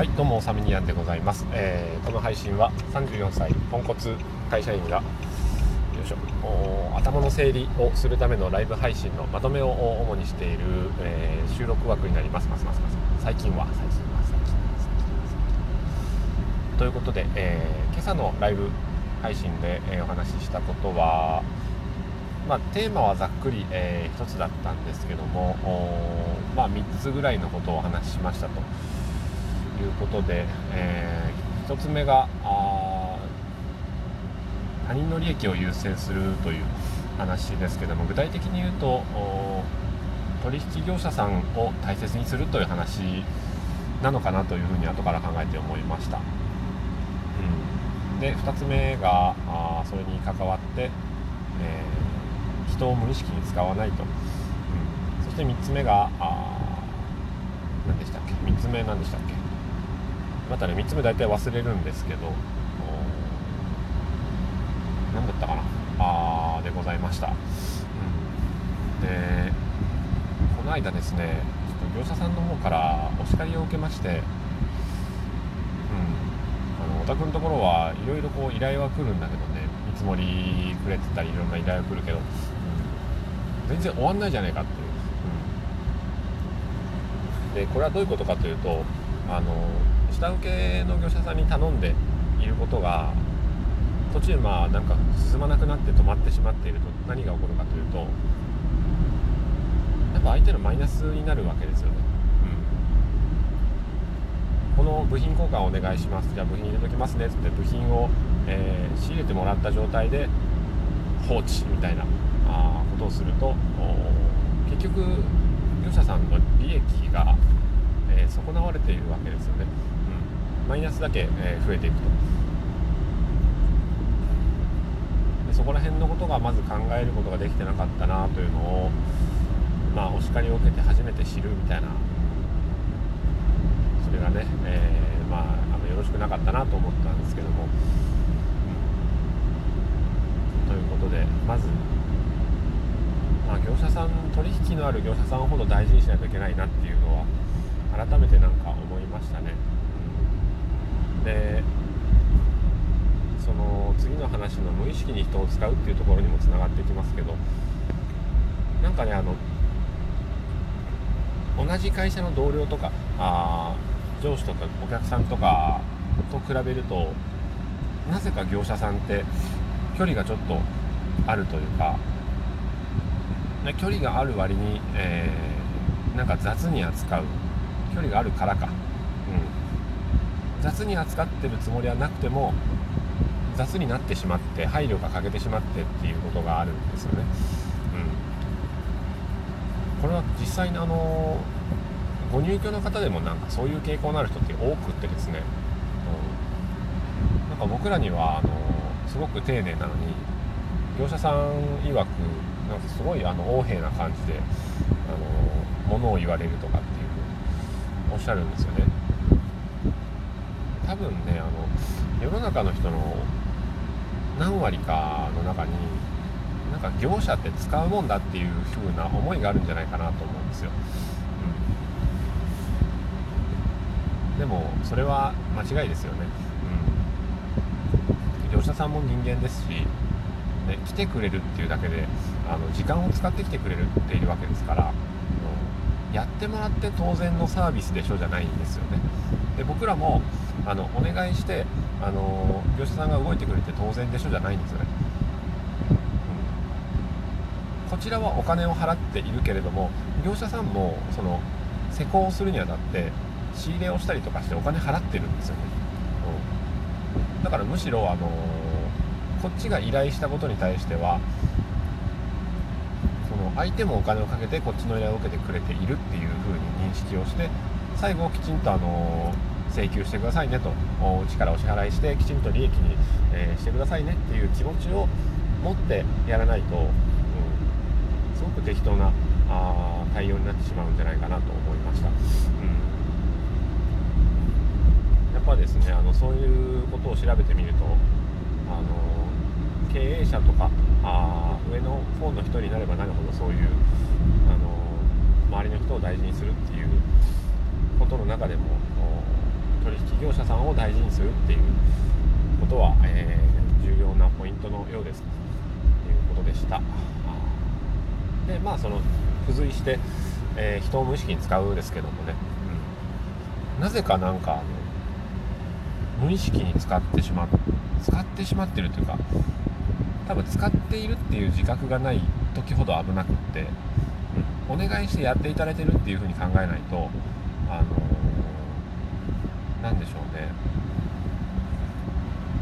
はいどうもサミニアンでございます、えー、この配信は34歳ポンコツ会社員がよいしょ頭の整理をするためのライブ配信のまとめを主にしている、えー、収録枠になります。ますますます。最近は最近は最近は最近は。ということで、えー、今朝のライブ配信で、え、お話ししたことはまあ、テーマはざっくり、えー、1つだったんですけども、まあ、3つぐらいのことをお話ししましたと。いうことで、えー、1つ目が他人の利益を優先するという話ですけども具体的に言うと取引業者さんを大切にするという話なのかなというふうに後から考えて思いました、うん、で2つ目があそれに関わって、えー、人を無意識に使わないと、うん、そして3つ目が何でしたっけ？3つ目何でしたっけ？またね3つ目大体忘れるんですけど何だったかな。あーでございました、うん、でこの間ですねちょっと業者さんの方からお叱りを受けましてうん。あのお宅のところはいろいろこう依頼は来るんだけどね見積もりくれてたりいろんな依頼が来るけど、うん、全然終わんないじゃないかっていう、うん、でこれはどういうことかというとあの下請けの業者さんに頼んでいることが途中まあなんか進まなくなって止まってしまっていると何が起こるかというとやっぱ相手のマイナスになるわけですよね、うん、この部品交換お願いします。じゃあ部品入れときますねっつって部品を、えー、仕入れてもらった状態で放置みたいなあことをすると結局業者さんの利益が、えー、損なわれているわけですよね。うん。マイナスだけ、え増えていくと。でそこら辺のことがまず考えることができてなかったなというのをまあお叱りを受けて初めて知るみたいな。それがね、えー、まああのよろしくなかったなと思ったんですけども、ということでまずまあ、業者さん取引のある業者さんほど大事にしないといけないなっていうのは改めてなんか思いましたね。でその次の話の無意識に人を使うっていうところにもつながってきますけどなんかねあの同じ会社の同僚とかあ上司とかお客さんとかと比べるとなぜか業者さんって距離がちょっとあるというか距離がある割に、えー、なんか雑に扱う距離があるからか。うん。雑に扱ってるつもりはなくても雑になってしまって配慮が欠けてしまってっていうことがあるんですよね。うん、これは実際にあのご入居の方でもなんかそういう傾向のある人って多くってですね、うん、なんか僕らにはあのすごく丁寧なのに業者さん曰くなんかすごいあの横柄な感じであの物を言われるとかってっしゃるんですよね。多分ねあの世の中の人の何割かの中になんか業者って使うもんだっていう風な思いがあるんじゃないかなと思うんですよ、うん、でもそれは間違いですよね、うん、業者さんも人間ですし、ね、来てくれるっていうだけであの時間を使ってきてくれるっているわけですから。やってもらって当然のサービスでしょじゃないんですよね。で僕らもあのお願いしてあの業者さんが動いてくれて当然でしょじゃないんですよね、うん、こちらはお金を払っているけれども業者さんもその施工をするにあたって仕入れをしたりとかしてお金払ってるんですよね、うん、だからむしろあのこっちが依頼したことに対しては相手もお金をかけてこっちの依頼を受けてくれているっていう風に認識をして最後きちんとあの請求してくださいねとうちからお支払いしてきちんと利益に、え、してくださいねっていう気持ちを持ってやらないと、うん、すごく適当なあ対応になってしまうんじゃないかなと思いました。うんやっぱですねあのそういうことを調べてみると経営者とかあ上の方の人になればなるほどそういうあの周りの人を大事にするっていうことの中でも取引業者さんを大事にするっていうことは、えー、重要なポイントのようです。ということでした。でまあその付随して、えー、人を無意識に使うですけどもね、うん、なぜかなんかあの無意識に使ってしまう使ってしまってるというか多分使っているっていう自覚がない時ほど危なくって、うん、お願いしてやっていただいてるっていうふうに考えないとあの何でしょうね。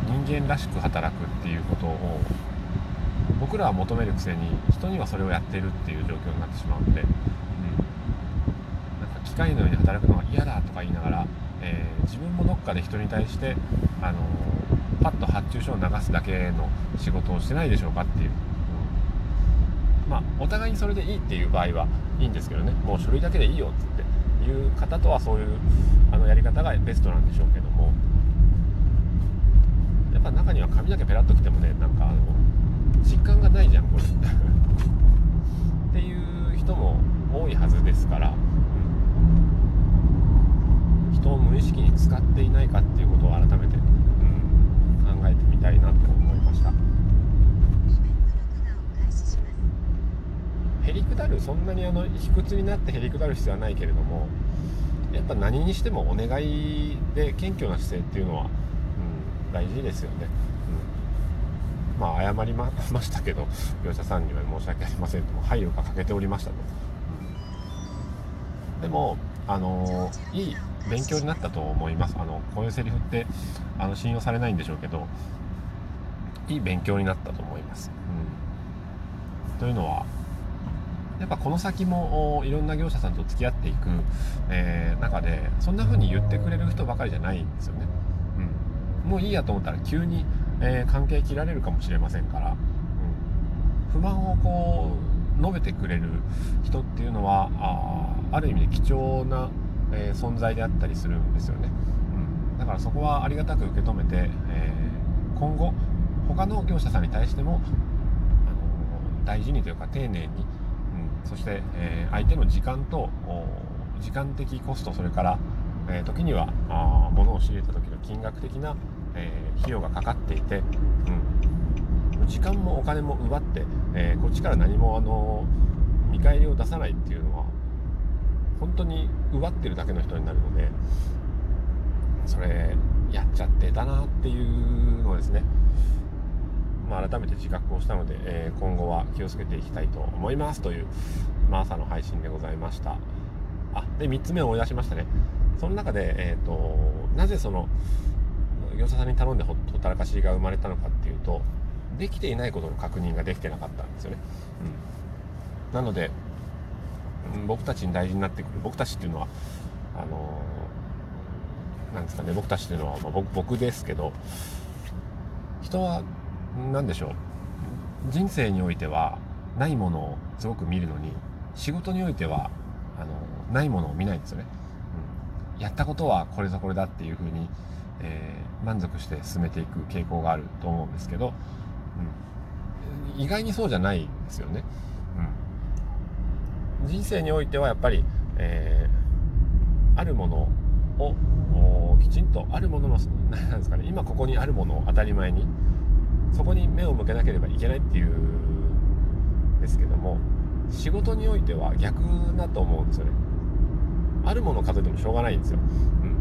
人間らしく働くっていうことを僕らは求めるくせに人にはそれをやってるっていう状況になってしまうので、うん、なんか機械のように働くのは嫌だとか言いながら、えー、自分もどっかで人に対して、あのー、パッと発注書を流すだけの仕事をしてないでしょうかっていう、うん、まあお互いにそれでいいっていう場合はいいんですけどね。もう書類だけでいいよっつって。いう方とはそういうあのやり方がベストなんでしょうけども。やっぱ中には髪の毛ペラッときてもねなんかあの実感がないじゃんこれ。っていう人も多いはずですから、うん、人を無意識に使っていないかっていうことを改めて、そんなにあの卑屈になってへりくだる必要はないけれどもやっぱ何にしてもお願いで謙虚な姿勢っていうのは、うん、大事ですよね。まあ、謝りましたけど、業者さんには申し訳ありませんと、配慮が欠けておりましたと。でも、あのいい勉強になったと思います。あのこういうセリフってあの信用されないんでしょうけど、いい勉強になったと思います。うん、というのは、やっぱこの先もいろんな業者さんと付き合っていく、えー、中でそんな風に言ってくれる人ばかりじゃないんですよね。うん、もういいやと思ったら急にえー、関係切られるかもしれませんから、うん、不満をこう述べてくれる人っていうのはあある意味で貴重な、えー、存在であったりするんですよね、うん、だからそこはありがたく受け止めて、えー、今後他の業者さんに対しても、あの大事にというか丁寧に、そして、えー、相手の時間と時間的コストそれから、え時にはあ物を仕入れた時の金額的なえー、費用がかかっていて、うん、時間もお金も奪って、え、こっちから何もあの見返りを出さないっていうのは本当に奪ってるだけの人になるのでそれやっちゃってたなっていうのですね、まあ、改めて自覚をしたので、えー、今後は気をつけていきたいと思います。という、まあ、朝の配信でございました。あで3つ目を思い出しましたね。その中で、えーとなぜその業者さんに頼んでほったらかしが生まれたのかっていうとできていないことの確認ができてなかったんですよね、うん、なので、僕たちに大事になってくる僕たちっていうのはあのー、なんですかね僕たちっていうのは、まあ、僕僕ですけど人は何でしょう？人生においてはないものをすごく見るのに仕事においてはあのないものを見ないんですよね、うん、やったことはこれぞこれだっていうふうにえー、満足して進めていく傾向があると思うんですけど、うん、意外にそうじゃないんですよね。うん、人生においてはやっぱり、えー、あるものをきちんとあるもののなんですかね今ここにあるものを当たり前にそこに目を向けなければいけないっていうんですけども仕事においては逆だと思うんですよね。あるものを数えてもしょうがないんですよ。うん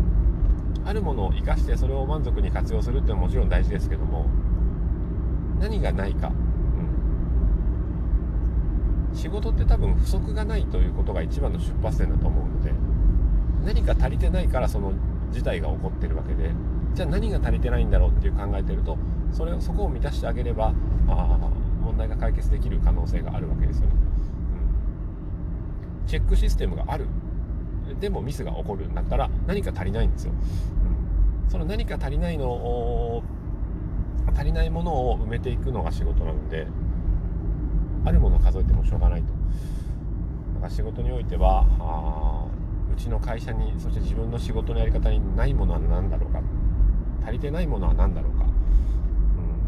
あるものを生かしてそれを満足に活用するっていうのはもちろん大事ですけども何がないか、うん、仕事って多分不足がないということが一番の出発点だと思うので何か足りてないからその事態が起こってるわけでじゃあ何が足りてないんだろうっていう考えてるとそれをそこを満たしてあげればあ問題が解決できる可能性があるわけですよね、うん、チェックシステムがある。でもミスが起こるんだったら何か足りないんですよ。うん、その何か足りないのを足りないものを埋めていくのが仕事なのであるものを数えてもしょうがないと。だから仕事においてはあうちの会社にそして自分の仕事のやり方にないものは何だろうか。足りてないものは何だろう、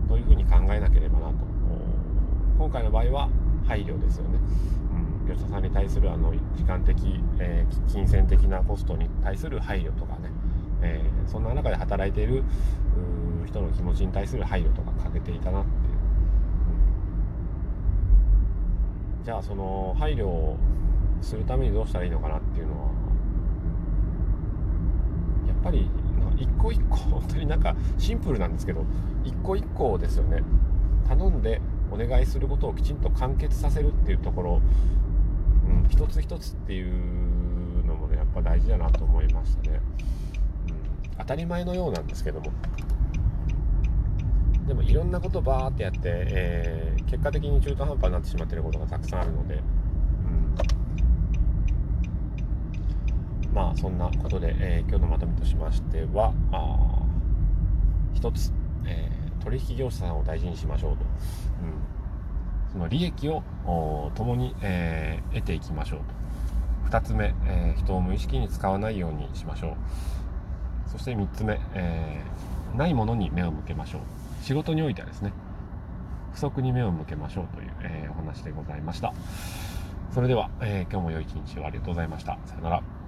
というふうに考えなければなと。今回の場合は配慮ですよね。うん。業者さんに対するあの時間的、えー、金銭的なコストに対する配慮とかね、えー、そんな中で働いている人の気持ちに対する配慮とか欠けていたなっていう、うん、じゃあその配慮をするためにどうしたらいいのかなっていうのはやっぱり一個一個本当になんかシンプルなんですけど一個一個ですよね頼んでお願いすることをきちんと完結させるっていうところ、うん、一つ一つっていうのもねやっぱ大事だなと思いましたね、うん、当たり前のようなんですけども。でもいろんなことバーってやって、えー、結果的に中途半端になってしまってることがたくさんあるので、うん、まあそんなことで、えー、今日のまとめとしましてはあ一つ、えー、取引業者さんを大事にしましょうと、うん、その利益を共に、えー、得ていきましょうと。2つ目、えー、人を無意識に使わないようにしましょう。そして3つ目、えー、ないものに目を向けましょう。仕事においてはですね不足に目を向けましょうという、えー、お話でございました。それでは、えー、今日も良い一日をありがとうございました。さよなら。